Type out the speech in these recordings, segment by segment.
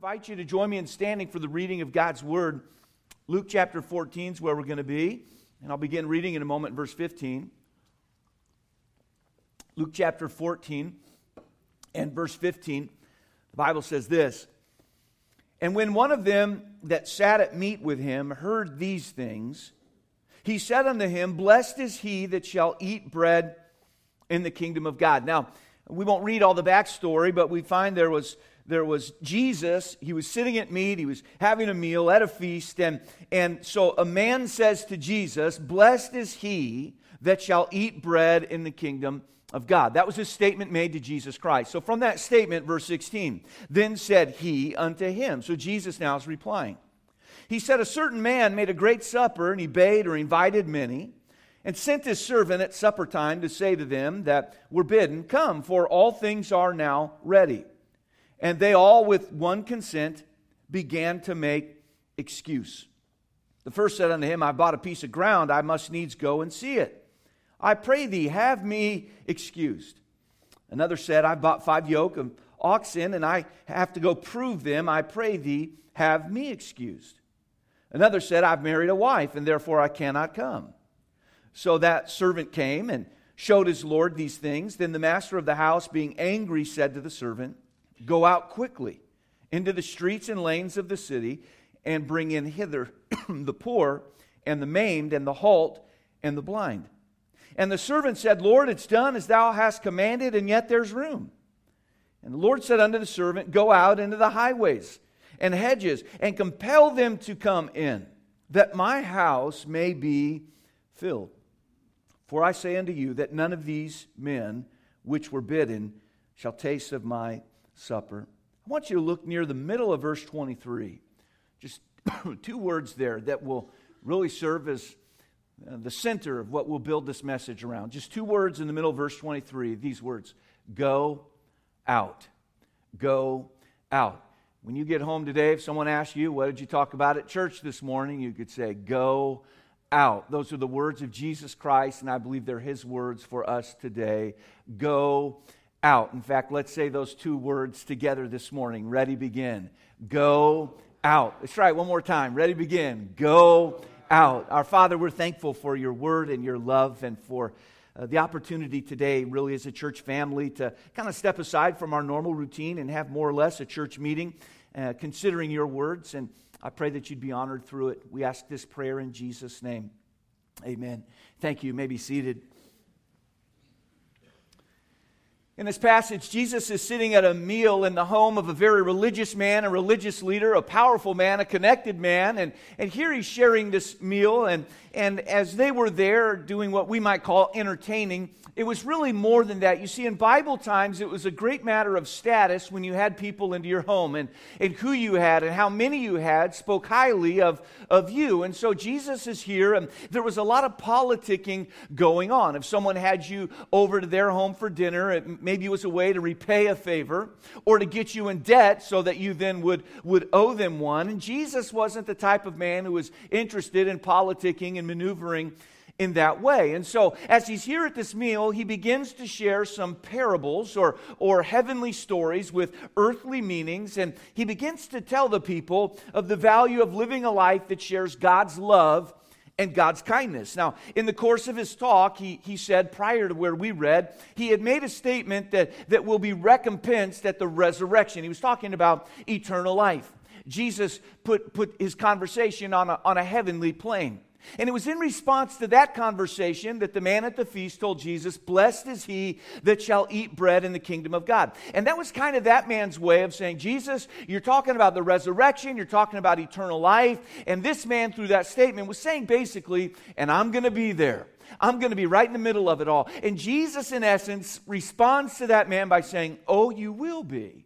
invite you to join me in standing for the reading of God's Word. Luke chapter 14 is where we're going to be, and I'll begin reading in a moment, verse 15. Luke chapter 14 and verse 15, the Bible says this And when one of them that sat at meat with him heard these things, he said unto him, Blessed is he that shall eat bread in the kingdom of God. Now, we won't read all the backstory, but we find there was there was Jesus. He was sitting at meat. He was having a meal at a feast. And, and so a man says to Jesus, Blessed is he that shall eat bread in the kingdom of God. That was a statement made to Jesus Christ. So from that statement, verse 16, then said he unto him. So Jesus now is replying. He said, A certain man made a great supper, and he bade or invited many, and sent his servant at supper time to say to them that were bidden, Come, for all things are now ready. And they all, with one consent, began to make excuse. The first said unto him, I bought a piece of ground, I must needs go and see it. I pray thee, have me excused. Another said, I bought five yoke of oxen, and I have to go prove them. I pray thee, have me excused. Another said, I've married a wife, and therefore I cannot come. So that servant came and showed his Lord these things. Then the master of the house, being angry, said to the servant, Go out quickly into the streets and lanes of the city and bring in hither the poor and the maimed and the halt and the blind. And the servant said, Lord, it's done as thou hast commanded, and yet there's room. And the Lord said unto the servant, Go out into the highways and hedges and compel them to come in, that my house may be filled. For I say unto you that none of these men which were bidden shall taste of my supper. I want you to look near the middle of verse 23. Just two words there that will really serve as uh, the center of what we'll build this message around. Just two words in the middle of verse 23. These words go out. Go out. When you get home today, if someone asks you, What did you talk about at church this morning? you could say, Go out. Those are the words of Jesus Christ, and I believe they're his words for us today. Go out. In fact, let's say those two words together this morning. Ready, begin. Go out. Let's try it one more time. Ready, begin. Go out. Our Father, we're thankful for your word and your love and for uh, the opportunity today, really, as a church family, to kind of step aside from our normal routine and have more or less a church meeting, uh, considering your words. And I pray that you'd be honored through it. We ask this prayer in Jesus' name. Amen. Thank you. you may be seated. In this passage, Jesus is sitting at a meal in the home of a very religious man, a religious leader, a powerful man, a connected man. And, and here he's sharing this meal. And, and as they were there doing what we might call entertaining, it was really more than that. You see, in Bible times, it was a great matter of status when you had people into your home, and, and who you had and how many you had spoke highly of, of you. And so Jesus is here, and there was a lot of politicking going on. If someone had you over to their home for dinner, it maybe it was a way to repay a favor or to get you in debt so that you then would, would owe them one. And Jesus wasn't the type of man who was interested in politicking and maneuvering in that way. And so, as he's here at this meal, he begins to share some parables or, or heavenly stories with earthly meanings. And he begins to tell the people of the value of living a life that shares God's love and God's kindness. Now, in the course of his talk, he, he said, prior to where we read, he had made a statement that, that will be recompensed at the resurrection. He was talking about eternal life. Jesus put, put his conversation on a, on a heavenly plane. And it was in response to that conversation that the man at the feast told Jesus, Blessed is he that shall eat bread in the kingdom of God. And that was kind of that man's way of saying, Jesus, you're talking about the resurrection, you're talking about eternal life. And this man, through that statement, was saying basically, And I'm going to be there. I'm going to be right in the middle of it all. And Jesus, in essence, responds to that man by saying, Oh, you will be.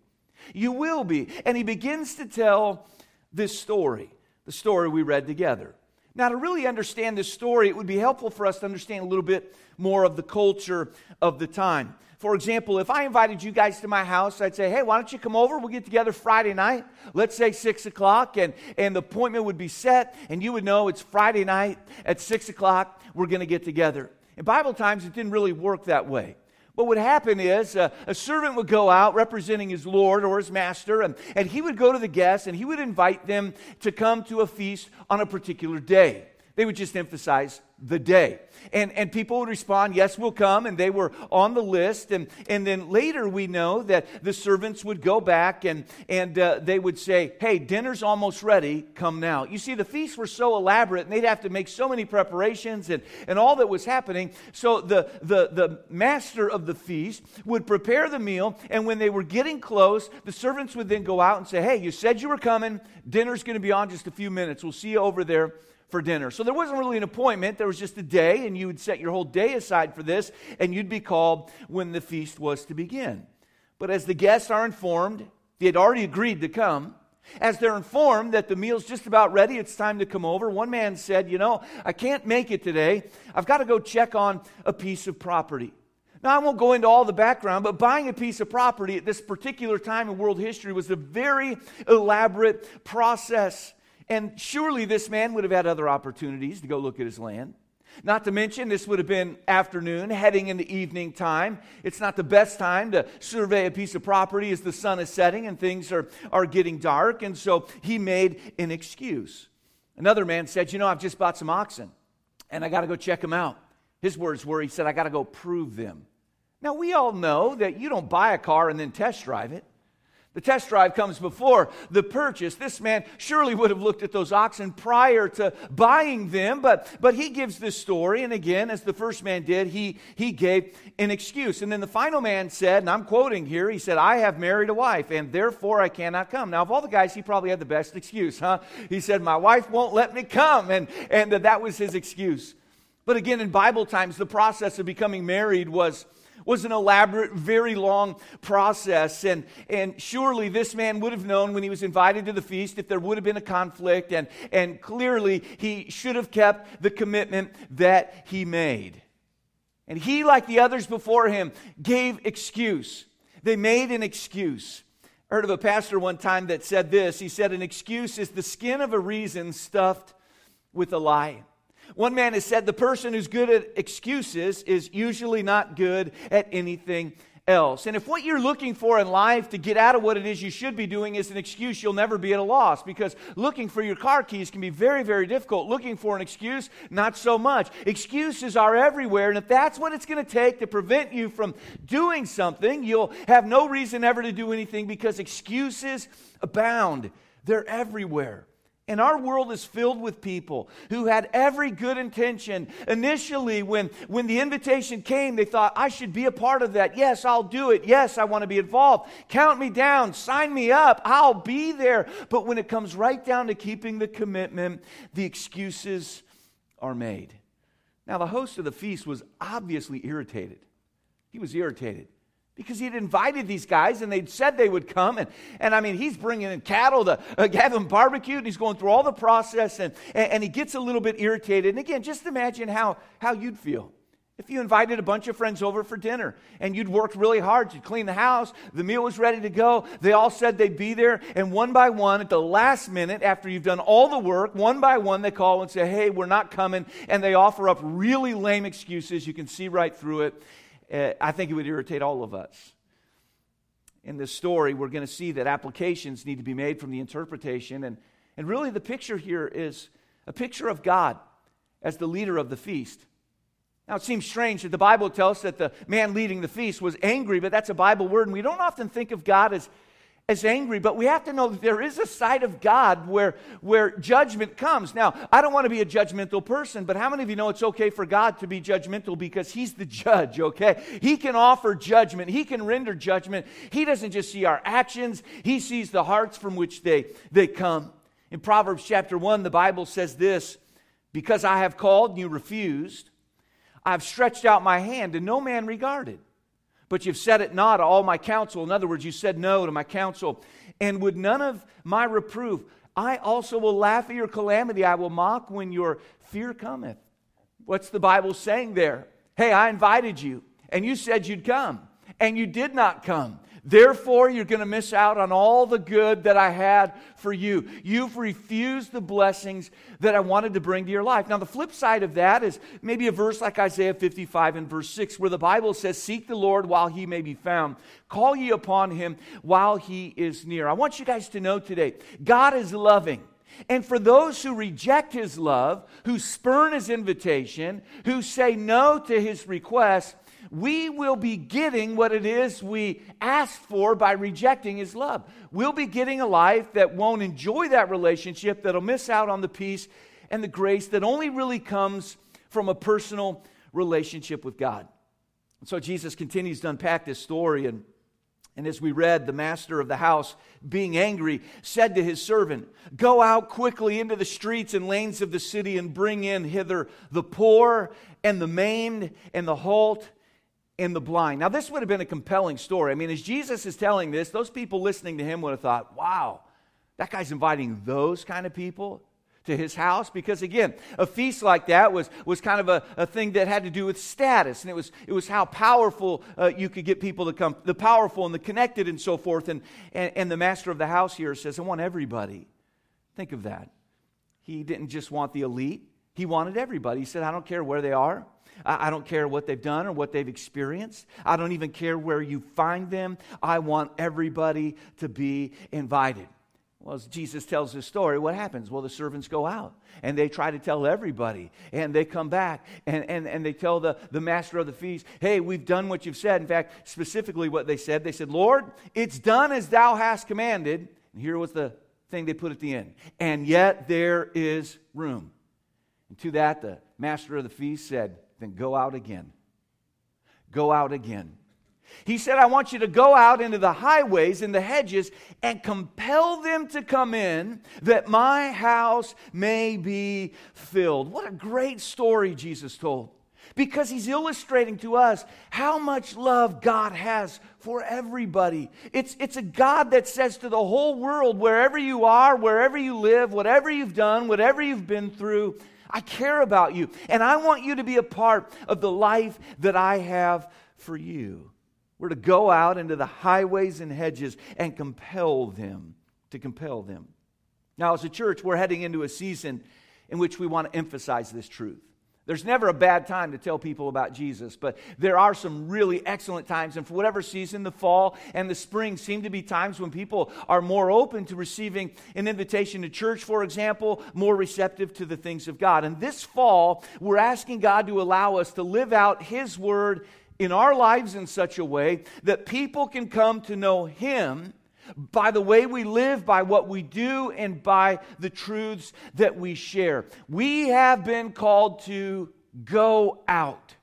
You will be. And he begins to tell this story, the story we read together. Now, to really understand this story, it would be helpful for us to understand a little bit more of the culture of the time. For example, if I invited you guys to my house, I'd say, hey, why don't you come over? We'll get together Friday night, let's say 6 o'clock, and, and the appointment would be set, and you would know it's Friday night at 6 o'clock, we're going to get together. In Bible times, it didn't really work that way. What would happen is uh, a servant would go out representing his Lord or his master, and, and he would go to the guests and he would invite them to come to a feast on a particular day. They would just emphasize the day. And, and people would respond, Yes, we'll come. And they were on the list. And, and then later we know that the servants would go back and, and uh, they would say, Hey, dinner's almost ready. Come now. You see, the feasts were so elaborate and they'd have to make so many preparations and, and all that was happening. So the, the, the master of the feast would prepare the meal. And when they were getting close, the servants would then go out and say, Hey, you said you were coming. Dinner's going to be on just a few minutes. We'll see you over there for dinner. So there wasn't really an appointment, there was just a day, and you would set your whole day aside for this, and you'd be called when the feast was to begin. But as the guests are informed, they had already agreed to come. As they're informed that the meal's just about ready, it's time to come over. One man said, You know, I can't make it today. I've got to go check on a piece of property. Now, I won't go into all the background, but buying a piece of property at this particular time in world history was a very elaborate process. And surely this man would have had other opportunities to go look at his land. Not to mention, this would have been afternoon, heading into evening time. It's not the best time to survey a piece of property as the sun is setting and things are, are getting dark. And so he made an excuse. Another man said, You know, I've just bought some oxen and I got to go check them out. His words were, He said, I got to go prove them. Now, we all know that you don't buy a car and then test drive it. The test drive comes before the purchase. This man surely would have looked at those oxen prior to buying them, but, but he gives this story. And again, as the first man did, he, he gave an excuse. And then the final man said, and I'm quoting here, he said, I have married a wife, and therefore I cannot come. Now, of all the guys, he probably had the best excuse, huh? He said, My wife won't let me come. And, and that was his excuse. But again, in Bible times, the process of becoming married was was an elaborate, very long process. And, and surely this man would have known when he was invited to the feast if there would have been a conflict. And, and clearly he should have kept the commitment that he made. And he, like the others before him, gave excuse. They made an excuse. I heard of a pastor one time that said this. He said, An excuse is the skin of a reason stuffed with a lie. One man has said the person who's good at excuses is usually not good at anything else. And if what you're looking for in life to get out of what it is you should be doing is an excuse, you'll never be at a loss because looking for your car keys can be very, very difficult. Looking for an excuse, not so much. Excuses are everywhere, and if that's what it's going to take to prevent you from doing something, you'll have no reason ever to do anything because excuses abound. They're everywhere. And our world is filled with people who had every good intention. Initially, when, when the invitation came, they thought, I should be a part of that. Yes, I'll do it. Yes, I want to be involved. Count me down. Sign me up. I'll be there. But when it comes right down to keeping the commitment, the excuses are made. Now, the host of the feast was obviously irritated. He was irritated because he'd invited these guys and they'd said they would come. And, and I mean, he's bringing in cattle to uh, have them barbecued. And he's going through all the process and, and, and, he gets a little bit irritated. And again, just imagine how, how you'd feel. If you invited a bunch of friends over for dinner and you'd worked really hard, you'd clean the house, the meal was ready to go, they all said they'd be there, and one by one, at the last minute, after you've done all the work, one by one, they call and say, Hey, we're not coming, and they offer up really lame excuses. You can see right through it. Uh, I think it would irritate all of us. In this story, we're going to see that applications need to be made from the interpretation. And, and really, the picture here is a picture of God as the leader of the feast. Now, it seems strange that the Bible tells us that the man leading the feast was angry, but that's a Bible word, and we don't often think of God as as angry, but we have to know that there is a side of God where, where judgment comes. Now, I don't want to be a judgmental person, but how many of you know it's okay for God to be judgmental because He's the judge, okay? He can offer judgment, He can render judgment. He doesn't just see our actions, He sees the hearts from which they, they come. In Proverbs chapter 1, the Bible says this Because I have called and you refused, I've stretched out my hand and no man regarded. But you've said it not all my counsel. In other words, you said no to my counsel. And would none of my reproof, I also will laugh at your calamity. I will mock when your fear cometh. What's the Bible saying there? Hey, I invited you, and you said you'd come, and you did not come. Therefore, you're going to miss out on all the good that I had for you. You've refused the blessings that I wanted to bring to your life. Now, the flip side of that is maybe a verse like Isaiah 55 and verse 6, where the Bible says, Seek the Lord while he may be found, call ye upon him while he is near. I want you guys to know today God is loving. And for those who reject his love, who spurn his invitation, who say no to his request, we will be getting what it is we asked for by rejecting his love. We'll be getting a life that won't enjoy that relationship, that'll miss out on the peace and the grace that only really comes from a personal relationship with God. So Jesus continues to unpack this story and and as we read, the master of the house, being angry, said to his servant, Go out quickly into the streets and lanes of the city and bring in hither the poor and the maimed and the halt and the blind. Now, this would have been a compelling story. I mean, as Jesus is telling this, those people listening to him would have thought, Wow, that guy's inviting those kind of people to his house? Because again a feast like that was, was kind of a, a thing that had to do with status and it was, it was how powerful uh, you could get people to come the powerful and the connected and so forth and, and, and the master of the house here says i want everybody. Think of that. He didn't just want the elite. He wanted everybody. He said i don't care where they are I don't care what they've done or what they've experienced. I don't even care where you find them. I want everybody to be invited. Well, as Jesus tells this story, what happens? Well, the servants go out and they try to tell everybody. And they come back and, and, and they tell the, the master of the feast, hey, we've done what you've said. In fact, specifically what they said, they said, Lord, it's done as thou hast commanded. And here was the thing they put at the end. And yet there is room. And to that, the master of the feast said, then go out again. Go out again. He said, I want you to go out into the highways and the hedges and compel them to come in that my house may be filled. What a great story Jesus told. Because he's illustrating to us how much love God has for everybody. It's, it's a God that says to the whole world, wherever you are, wherever you live, whatever you've done, whatever you've been through, I care about you. And I want you to be a part of the life that I have for you. We're to go out into the highways and hedges and compel them, to compel them. Now, as a church, we're heading into a season in which we want to emphasize this truth. There's never a bad time to tell people about Jesus, but there are some really excellent times. And for whatever season, the fall and the spring seem to be times when people are more open to receiving an invitation to church, for example, more receptive to the things of God. And this fall, we're asking God to allow us to live out His word in our lives in such a way that people can come to know Him by the way we live, by what we do, and by the truths that we share. We have been called to go out,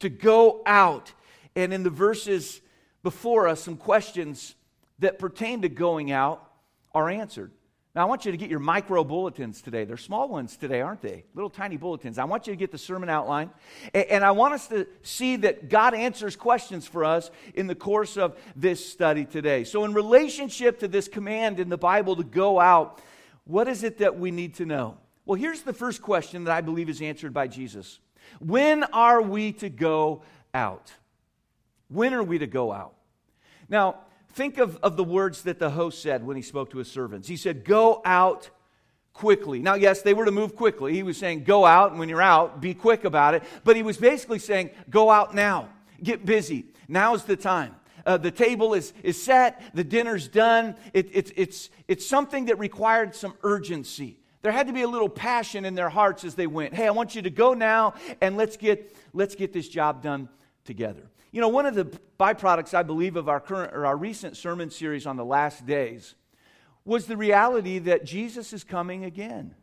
to go out. And in the verses before us, some questions that pertain to going out are answered. Now, I want you to get your micro bulletins today. They're small ones today, aren't they? Little tiny bulletins. I want you to get the sermon outline. And I want us to see that God answers questions for us in the course of this study today. So, in relationship to this command in the Bible to go out, what is it that we need to know? Well, here's the first question that I believe is answered by Jesus When are we to go out? When are we to go out? Now, Think of, of the words that the host said when he spoke to his servants. He said, Go out quickly. Now, yes, they were to move quickly. He was saying, Go out, and when you're out, be quick about it. But he was basically saying, Go out now, get busy. Now's the time. Uh, the table is, is set, the dinner's done. It, it, it's, it's something that required some urgency. There had to be a little passion in their hearts as they went. Hey, I want you to go now and let's get, let's get this job done together. You know, one of the byproducts, I believe, of our current or our recent sermon series on the last days was the reality that Jesus is coming again.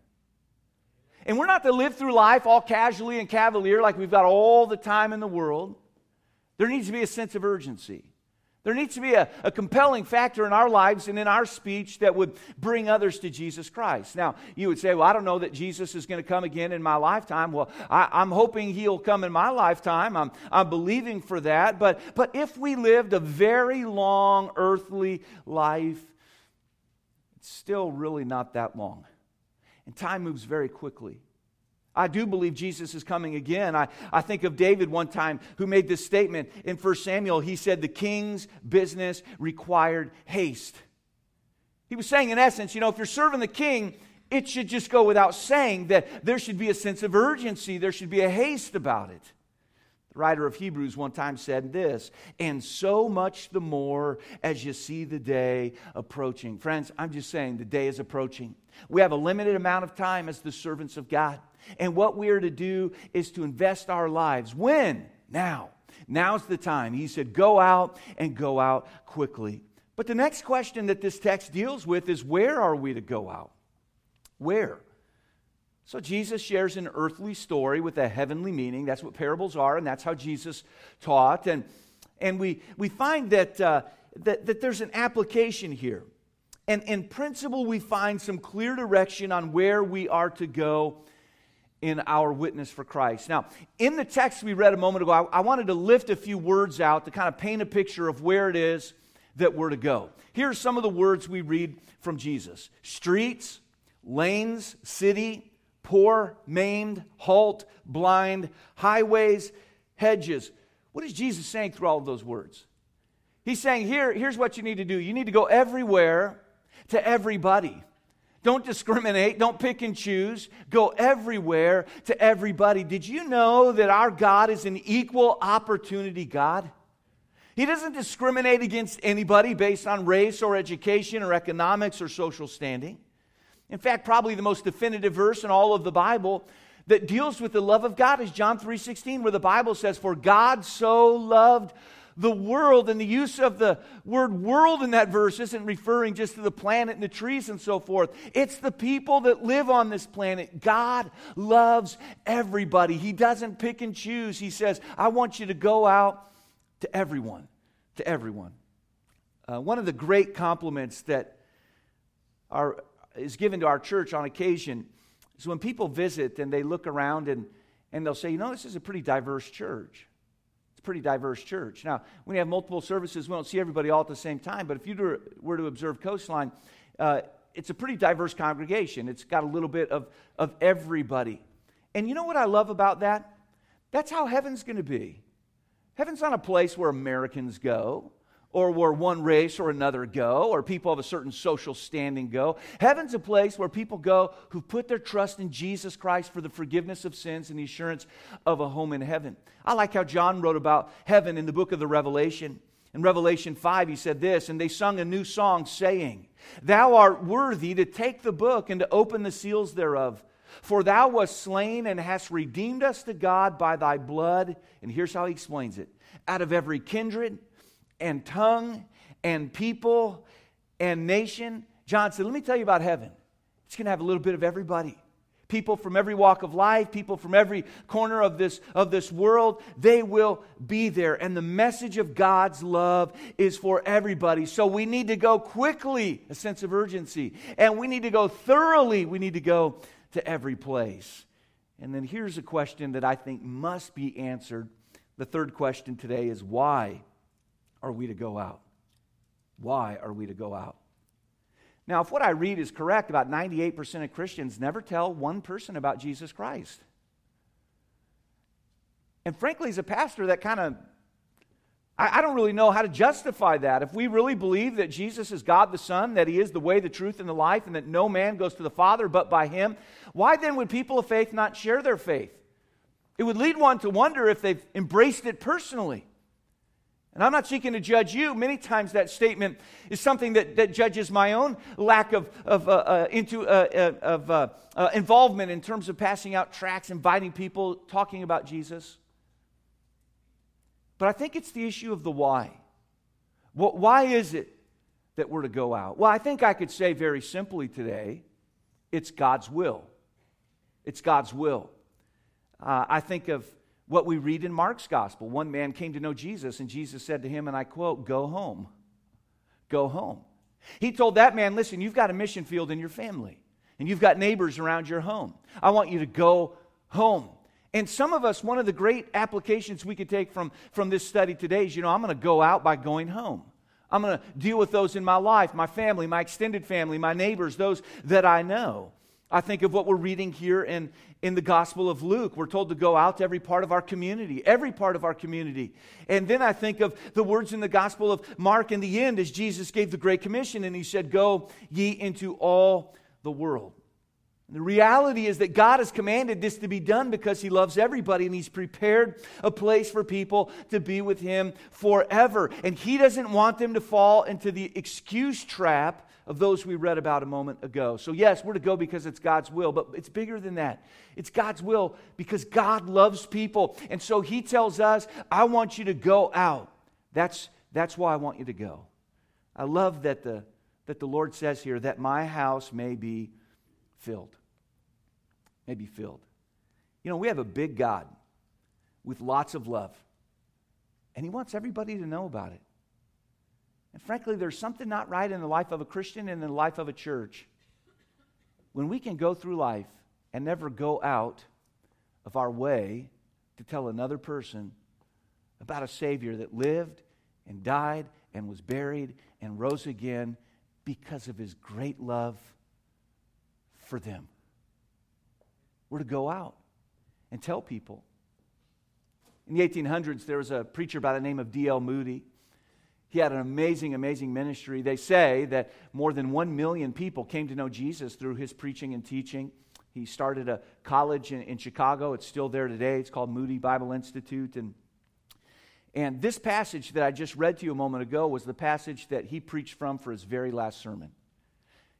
And we're not to live through life all casually and cavalier like we've got all the time in the world. There needs to be a sense of urgency. There needs to be a, a, compelling factor in our lives and in our speech that would bring others to Jesus Christ. Now, you would say, Well, I don't know that Jesus is going to come again in my lifetime. Well, I, am hoping he'll come in my lifetime. I'm, I'm believing for that. But, but if we lived a very long earthly life, it's still really not that long. And time moves very quickly. I do believe Jesus is coming again. I, I think of David one time who made this statement in 1 Samuel. He said, The king's business required haste. He was saying, in essence, you know, if you're serving the king, it should just go without saying that there should be a sense of urgency, there should be a haste about it. The writer of Hebrews one time said this, and so much the more as you see the day approaching. Friends, I'm just saying the day is approaching. We have a limited amount of time as the servants of God. And what we are to do is to invest our lives. When? Now. Now's the time. He said, go out and go out quickly. But the next question that this text deals with is where are we to go out? Where? So Jesus shares an earthly story with a heavenly meaning. That's what parables are, and that's how Jesus taught. And, and we, we find that, uh, that, that there's an application here. And in principle, we find some clear direction on where we are to go in our witness for Christ. Now, in the text we read a moment ago, I, I, wanted to lift a few words out to kind of paint a picture of where it is that we're to go. Here are some of the words we read from Jesus streets, lanes, city, poor, maimed, halt, blind, highways, hedges. What is Jesus saying through all of those words? He's saying, Here, here's what you need to do. You need to go everywhere to everybody. Don't discriminate. Don't pick and choose. Go everywhere to everybody. Did you know that our God is an equal opportunity God? He doesn't discriminate against anybody based on race or education or economics or social standing. In fact, probably the most definitive verse in all of the Bible that deals with the love of God is John 3:16 where the Bible says for God so loved the world and the use of the word world in that verse isn't referring just to the planet and the trees and so forth. It's the people that live on this planet. God loves everybody. He doesn't pick and choose. He says, I want you to go out to everyone, to everyone. Uh, one of the great compliments that are, is given to our church on occasion is when people visit and they look around and, and they'll say, you know, this is a pretty diverse church. It's a pretty diverse church. Now, when you have multiple services, we don't see everybody all at the same time, but if you were to observe Coastline, uh, it's a pretty diverse congregation. It's got a little bit of, of everybody. And you know what I love about that? That's how heaven's going to be. Heaven's not a place where Americans go or where one race or another go, or people of a certain social standing go. Heaven's a place where people go who put their trust in Jesus Christ for the forgiveness of sins and the assurance of a home in heaven. I like how John wrote about heaven in the book of the Revelation. In Revelation 5, he said this, and they sung a new song, saying, Thou art worthy to take the book and to open the seals thereof. For thou wast slain and hast redeemed us to God by thy blood. And here's how he explains it out of every kindred and tongue and people and nation. John said, Let me tell you about heaven. It's going to have a little bit of everybody. People from every walk of life, people from every corner of this, of this world, they will be there. And the message of God's love is for everybody. So we need to go quickly, a sense of urgency. And we need to go thoroughly. We need to go to every place. And then here's a question that I think must be answered. The third question today is why? Are we to go out? Why are we to go out? Now, if what I read is correct, about 98% of Christians never tell one person about Jesus Christ. And frankly, as a pastor, that kind of, I, I, don't really know how to justify that. If we really believe that Jesus is God the Son, that He is the way, the truth, and the life, and that no man goes to the Father but by Him, why then would people of faith not share their faith? It would lead one to wonder if they've embraced it personally. And I'm not seeking to judge you. Many times that statement is something that, that judges my own lack of, of, uh, uh, into, uh, uh of uh, uh, involvement in terms of passing out tracts, inviting people, talking about Jesus. But I think it's the issue of the why. What, why is it that we're to go out? Well, I think I could say very simply today it's God's will. It's God's will. I think of what we read in Mark's gospel. One man came to know Jesus, and Jesus said to him, and I quote, Go home. Go home. He told that man, Listen, you've got a mission field in your family, and you've got neighbors around your home. I want you to go home. And some of us, one of the great applications we could take from, from this study today is, you know, I'm going to go out by going home. I'm going to deal with those in my life, my family, my extended family, my neighbors, those that I know. I think of what we're reading here in, in the Gospel of Luke. We're told to go out to every part of our community, every part of our community. And then I think of the words in the Gospel of Mark in the end as Jesus gave the Great Commission and he said, Go ye into all the world. And the reality is that God has commanded this to be done because He loves everybody and He's prepared a place for people to be with Him forever. And He doesn't want them to fall into the excuse trap of those we read about a moment ago. So, yes, we're to go because it's God's will, but it's bigger than that. It's God's will because God loves people. And so He tells us, I want you to go out. That's, that's why I want you to go. I love that the, that the Lord says here that my house may be filled. May be filled. You know, we have a big God with lots of love, and He wants everybody to know about it. And frankly, there's something not right in the life of a Christian and in the life of a church when we can go through life and never go out of our way to tell another person about a Savior that lived and died and was buried and rose again because of his great love for them. We're to go out and tell people. In the 1800s, there was a preacher by the name of D.L. Moody. He had an amazing, amazing ministry. They say that more than one million people came to know Jesus through his preaching and teaching. He started a college in, in Chicago. It's still there today. It's called Moody Bible Institute. And, and this passage that I just read to you a moment ago was the passage that he preached from for his very last sermon.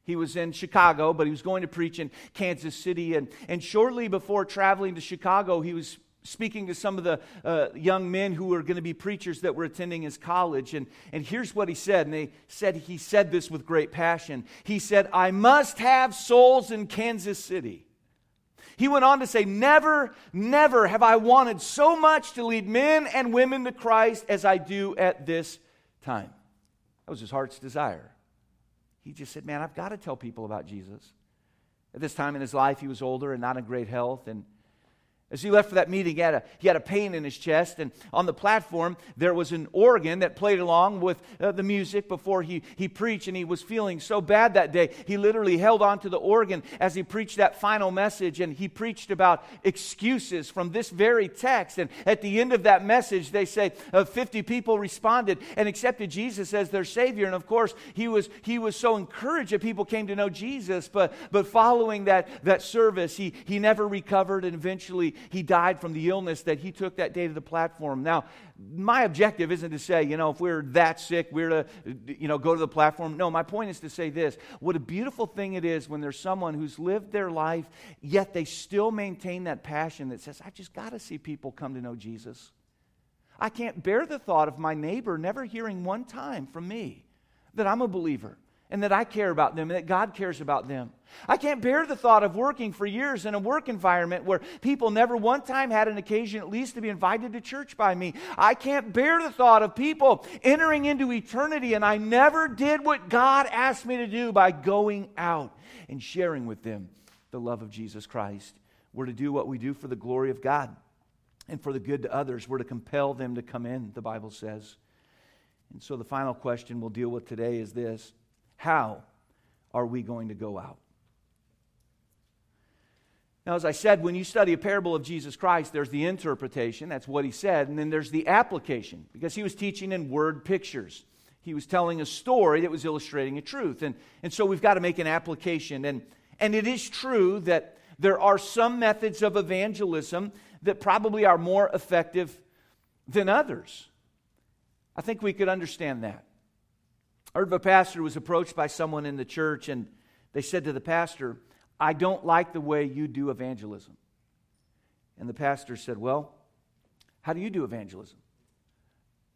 He was in Chicago, but he was going to preach in Kansas City. And, and shortly before traveling to Chicago, he was speaking to some of the uh, young men who were going to be preachers that were attending his college. And, and here's what he said. And they said, he said this with great passion. He said, I must have souls in Kansas City. He went on to say, Never, never have I wanted so much to lead men and women to Christ as I do at this time. That was his heart's desire. He just said, Man, I've got to tell people about Jesus. At this time in his life, he was older and not in great health. And as he left for that meeting, he had, a, he had a pain in his chest, and on the platform, there was an organ that played along with uh, the music before he, he preached, and he was feeling so bad that day. He literally held on to the organ as he preached that final message, and he preached about excuses from this very text. And at the end of that message, they say uh, 50 people responded and accepted Jesus as their Savior. And of course, he was, he was so encouraged that people came to know Jesus, but, but following that, that service, he, he never recovered, and eventually, he died from the illness that he took that day to the platform. Now, my objective isn't to say, you know, if we're that sick, we're to, you know, go to the platform. No, my point is to say this. What a beautiful thing it is when there's someone who's lived their life, yet they still maintain that passion that says, I just got to see people come to know Jesus. I can't bear the thought of my neighbor never hearing one time from me that I'm a believer and that I care about them and that God cares about them. I can't bear the thought of working for years in a work environment where people never one time had an occasion at least to be invited to church by me. I can't bear the thought of people entering into eternity and I never did what God asked me to do by going out and sharing with them the love of Jesus Christ. We're to do what we do for the glory of God and for the good to others. We're to compel them to come in, the Bible says. And so the final question we'll deal with today is this how are we going to go out? Now, as I said, when you study a parable of Jesus Christ, there's the interpretation, that's what he said, and then there's the application, because he was teaching in word pictures. He was telling a story that was illustrating a truth. And, and so we've got to make an application. And, and it is true that there are some methods of evangelism that probably are more effective than others. I think we could understand that. I heard of a pastor was approached by someone in the church, and they said to the pastor, I don't like the way you do evangelism. And the pastor said, Well, how do you do evangelism?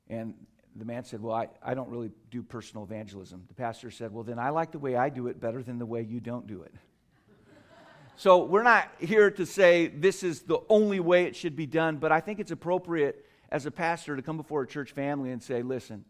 And the man said, Well, I, I don't really do personal evangelism. The pastor said, Well, then I like the way I do it better than the way you don't do it. so we're not here to say this is the only way it should be done, but I think it's appropriate as a pastor to come before a church family and say, Listen,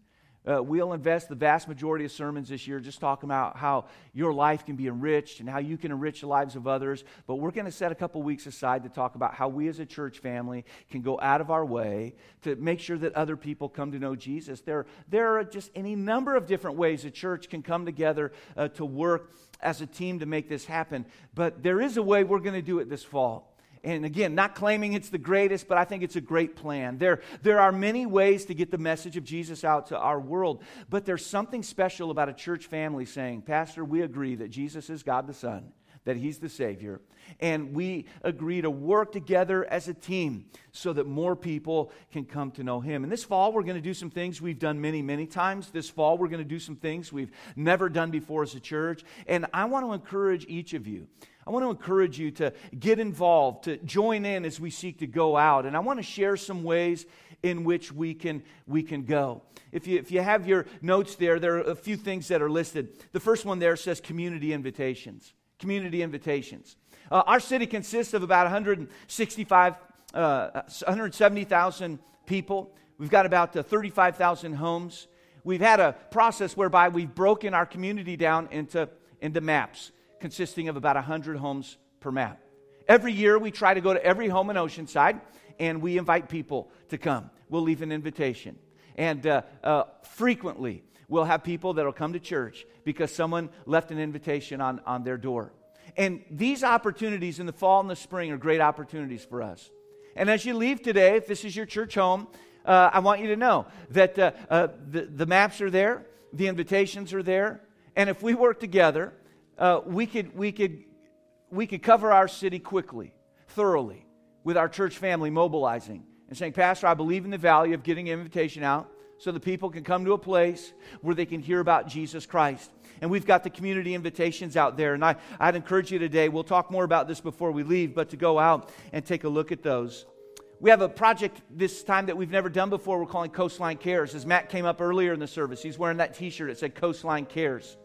Uh, we'll invest the vast majority of sermons this year just talking about how your life can be enriched and how you can enrich the lives of others. But we're going to set a couple weeks aside to talk about how we as a church family can go out of our way to make sure that other people come to know Jesus. There, there are just any number of different ways a church can come together uh, to work as a team to make this happen. But there is a way we're going to do it this fall and again, not claiming it's the greatest, but I think it's a great plan. There, there are many ways to get the message of Jesus out to our world, but there's something special about a church family saying, Pastor, we agree that Jesus is God the Son, that He's the Savior, and we agree to work together as a team so that more people can come to know Him. And this fall, we're going to do some things we've done many, many times. This fall, we're going to do some things we've never done before as a church, and I want to encourage each of you I want to encourage you to get involved, to join in as we seek to go out. And I want to share some ways in which we can, we can go. If you, if you have your notes there, there are a few things that are listed. The first one there says community invitations. Community invitations. Uh, our city consists of about 165, uh, 170,000 people. We've got about uh, 35,000 homes. We've had a process whereby we've broken our community down into, into maps consisting of about 100 homes per map. Every year, we try to go to every home in Oceanside and we invite people to come. We'll leave an invitation. And uh, uh, frequently, we'll have people that will come to church because someone left an invitation on, on their door. And these opportunities in the fall and the spring are great opportunities for us. And as you leave today, if this is your church home, uh, I want you to know that uh, uh, the, the maps are there, the invitations are there, and if we work together, uh, we, could, we, could, we could cover our city quickly, thoroughly, with our church family mobilizing and saying, Pastor, I believe in the value of getting an invitation out so the people can come to a place where they can hear about Jesus Christ. And we've got the community invitations out there. And I, I'd encourage you today, we'll talk more about this before we leave, but to go out and take a look at those. We have a project this time that we've never done before. We're calling Coastline Cares. As Matt came up earlier in the service, he's wearing that t shirt. It said Coastline Cares.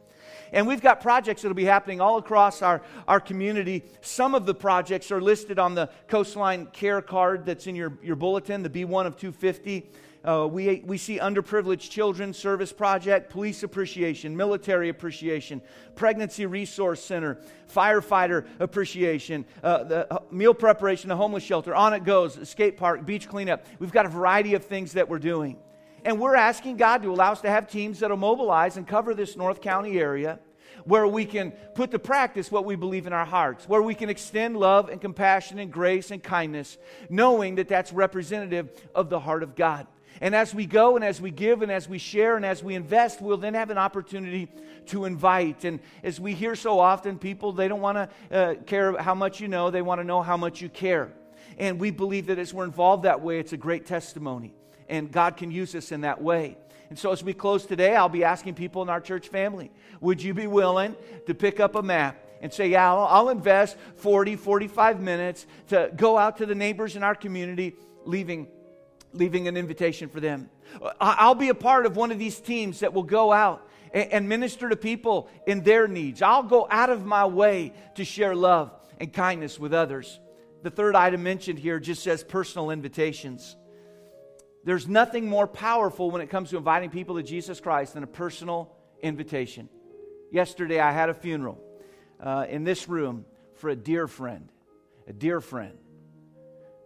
And we've got projects that will be happening all across our, our community. Some of the projects are listed on the Coastline Care card that's in your, your bulletin, the B1 of 250. Uh, we, we see underprivileged children service project, police appreciation, military appreciation, pregnancy resource center, firefighter appreciation, uh, the uh, meal preparation, the homeless shelter, on it goes, skate park, beach cleanup. We've got a variety of things that we're doing. And we're asking God to allow us to have teams that'll mobilize and cover this North County area where we can put to practice what we believe in our hearts, where we can extend love and compassion and grace and kindness, knowing that that's representative of the heart of God. And as we go and as we give and as we share and as we invest, we'll then have an opportunity to invite. And as we hear so often, people, they don't want to uh, care how much you know, they want to know how much you care. And we believe that as we're involved that way, it's a great testimony and God can use us in that way. And so, as we close today, I'll be asking people in our church family would you be willing to pick up a map and say, Yeah, I'll, I'll invest 40, 45 minutes to go out to the neighbors in our community, leaving, leaving an invitation for them? I'll be a part of one of these teams that will go out and minister to people in their needs. I'll go out of my way to share love and kindness with others. The third item mentioned here just says personal invitations. There's nothing more powerful when it comes to inviting people to Jesus Christ than a personal invitation. Yesterday, I had a funeral uh, in this room for a dear friend, a dear friend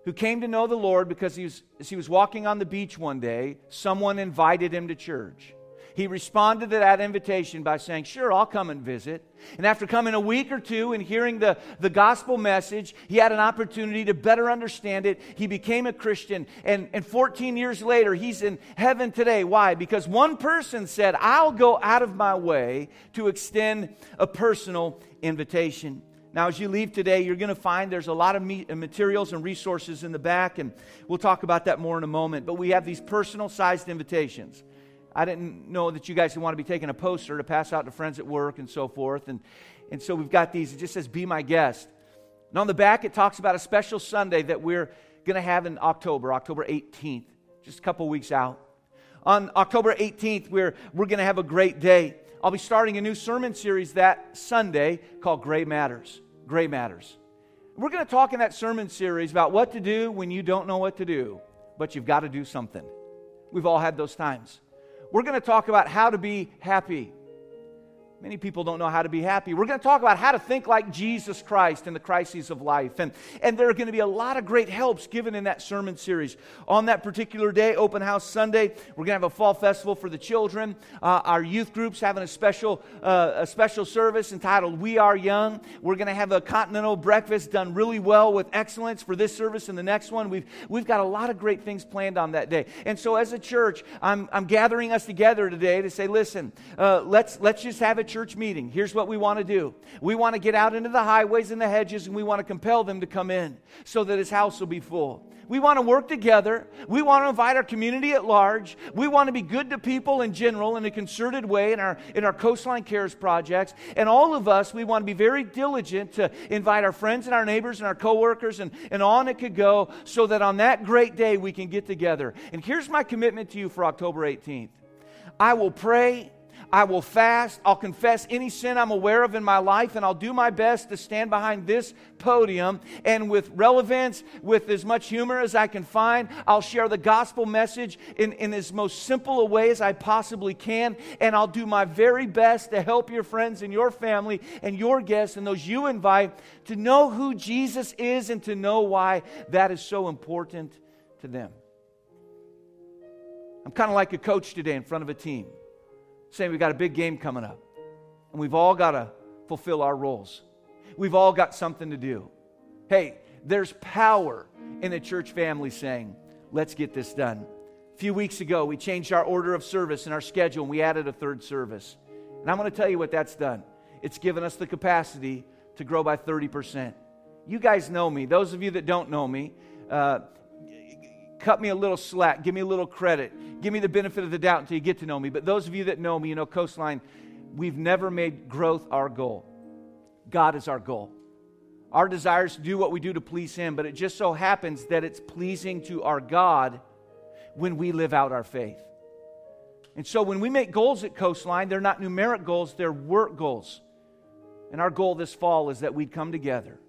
who came to know the Lord because he was, as he was walking on the beach one day, someone invited him to church he responded to that invitation by saying, Sure, I'll come and visit. And after coming a week or two and hearing the, the gospel message, he had an opportunity to better understand it. He became a Christian. And, and 14 years later, he's in heaven today. Why? Because one person said, I'll go out of my way to extend a personal invitation. Now, as you leave today, you're going to find there's a lot of uh, materials and resources in the back, and we'll talk about that more in a moment. But we have these personal sized invitations. I didn't know that you guys would want to be taking a poster to pass out to friends at work and so forth. And, and so we've got these. It just says, Be my guest. And on the back, it talks about a special Sunday that we're going to have in October, October 18th, just a couple weeks out. On October 18th, we're, we're going to have a great day. I'll be starting a new sermon series that Sunday called Gray Matters. Gray Matters. We're going to talk in that sermon series about what to do when you don't know what to do, but you've got to do something. We've all had those times we're going to talk about how to be happy. Many people don't know how to be happy. We're going to talk about how to think like Jesus Christ in the crises of life. And, and there are going to be a lot of great helps given in that sermon series. On that particular day, Open House Sunday, we're going to have a fall festival for the children. Uh, our youth group's having a special, uh, a special service entitled We Are Young. We're going to have a continental breakfast done really well with excellence for this service and the next one. We've, we've got a lot of great things planned on that day. And so as a church, I'm, I'm gathering us together today to say, listen, uh, let's, let's just have a church meeting. Here's what we want to do we want to get out into the highways and the hedges, and we want to compel them to come in so that his house will be full. We want to work together. We want to invite our community at large. We want to be good to people in general in a concerted way in our, in our Coastline Cares projects. And all of us, we want to be very diligent to invite our friends and our neighbors and our coworkers and, and on it could go so that on that great day we can get together. And here's my commitment to you for October 18th I will pray I will fast. I'll confess any sin I'm aware of in my life, and I'll do my best to stand behind this podium and with relevance, with as much humor as I can find, I'll share the gospel message in, in as most simple a way as I possibly can, and I'll do my very best to help your friends and your family and your guests and those you invite to know who Jesus is and to know why that is so important to them. I'm kind of like a coach today in front of a team saying we've got a big game coming up. And we've all got to fulfill our roles. We've all got something to do. Hey, there's power in the church family saying, let's get this done. A few weeks ago, we changed our order of service and our schedule, and we added a third service. And I'm going to tell you what that's done. It's given us the capacity to grow by 30%. You guys know me. Those of you that don't know me, uh, cut me a little slack, give me a little credit, give me the benefit of the doubt until you get to know me. But those of you that know me, you know Coastline, we've never made growth our goal. God is our goal. Our desire is to do what we do to please Him, but it just so happens that it's pleasing to our God when we live out our faith. And so when we make goals at Coastline, they're not numeric goals, they're work goals. And our goal this fall is that we'd come together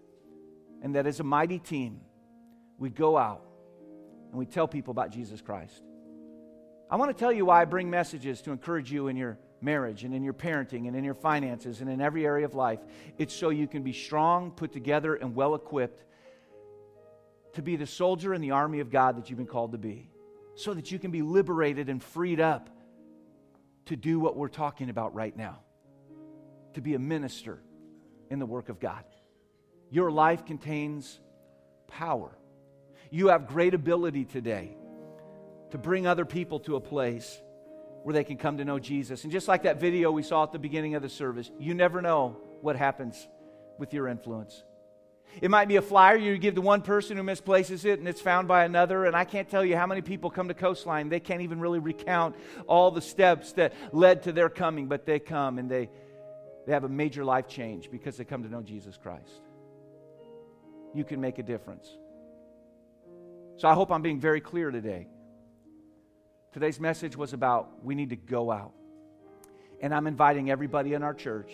and that as a mighty team, we'd go out and we tell people about Jesus Christ. I want to tell you why I bring messages to encourage you in your marriage and in your parenting and in your finances and in every area of life. It's so you can be strong, put together, and well equipped to be the soldier in the army of God that you've been called to be, so that you can be liberated and freed up to do what we're talking about right now to be a minister in the work of God. Your life contains power. You have great ability today to bring other people to a place where they can come to know Jesus. And just like that video we saw at the beginning of the service, you never know what happens with your influence. It might be a flyer you give to one person who misplaces it and it's found by another. And I can't tell you how many people come to Coastline. They can't even really recount all the steps that led to their coming, but they come and they, they have a major life change because they come to know Jesus Christ. You can make a difference. So I hope I'm being very clear today. Today's message was about we need to go out. And I'm inviting everybody in our church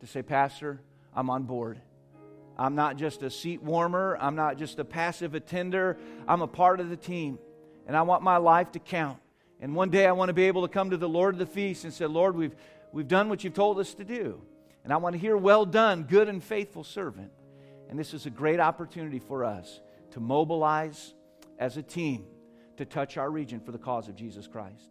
to say, Pastor, I'm on board. I'm not just a seat warmer, I'm not just a passive attender, I'm a part of the team. And I want my life to count. And one day I want to be able to come to the Lord of the feast and say, Lord, we've, we've done what you've told us to do. And I want to hear, well done, good and faithful servant. And this is a great opportunity for us to mobilize as a team to touch our region for the cause of Jesus Christ.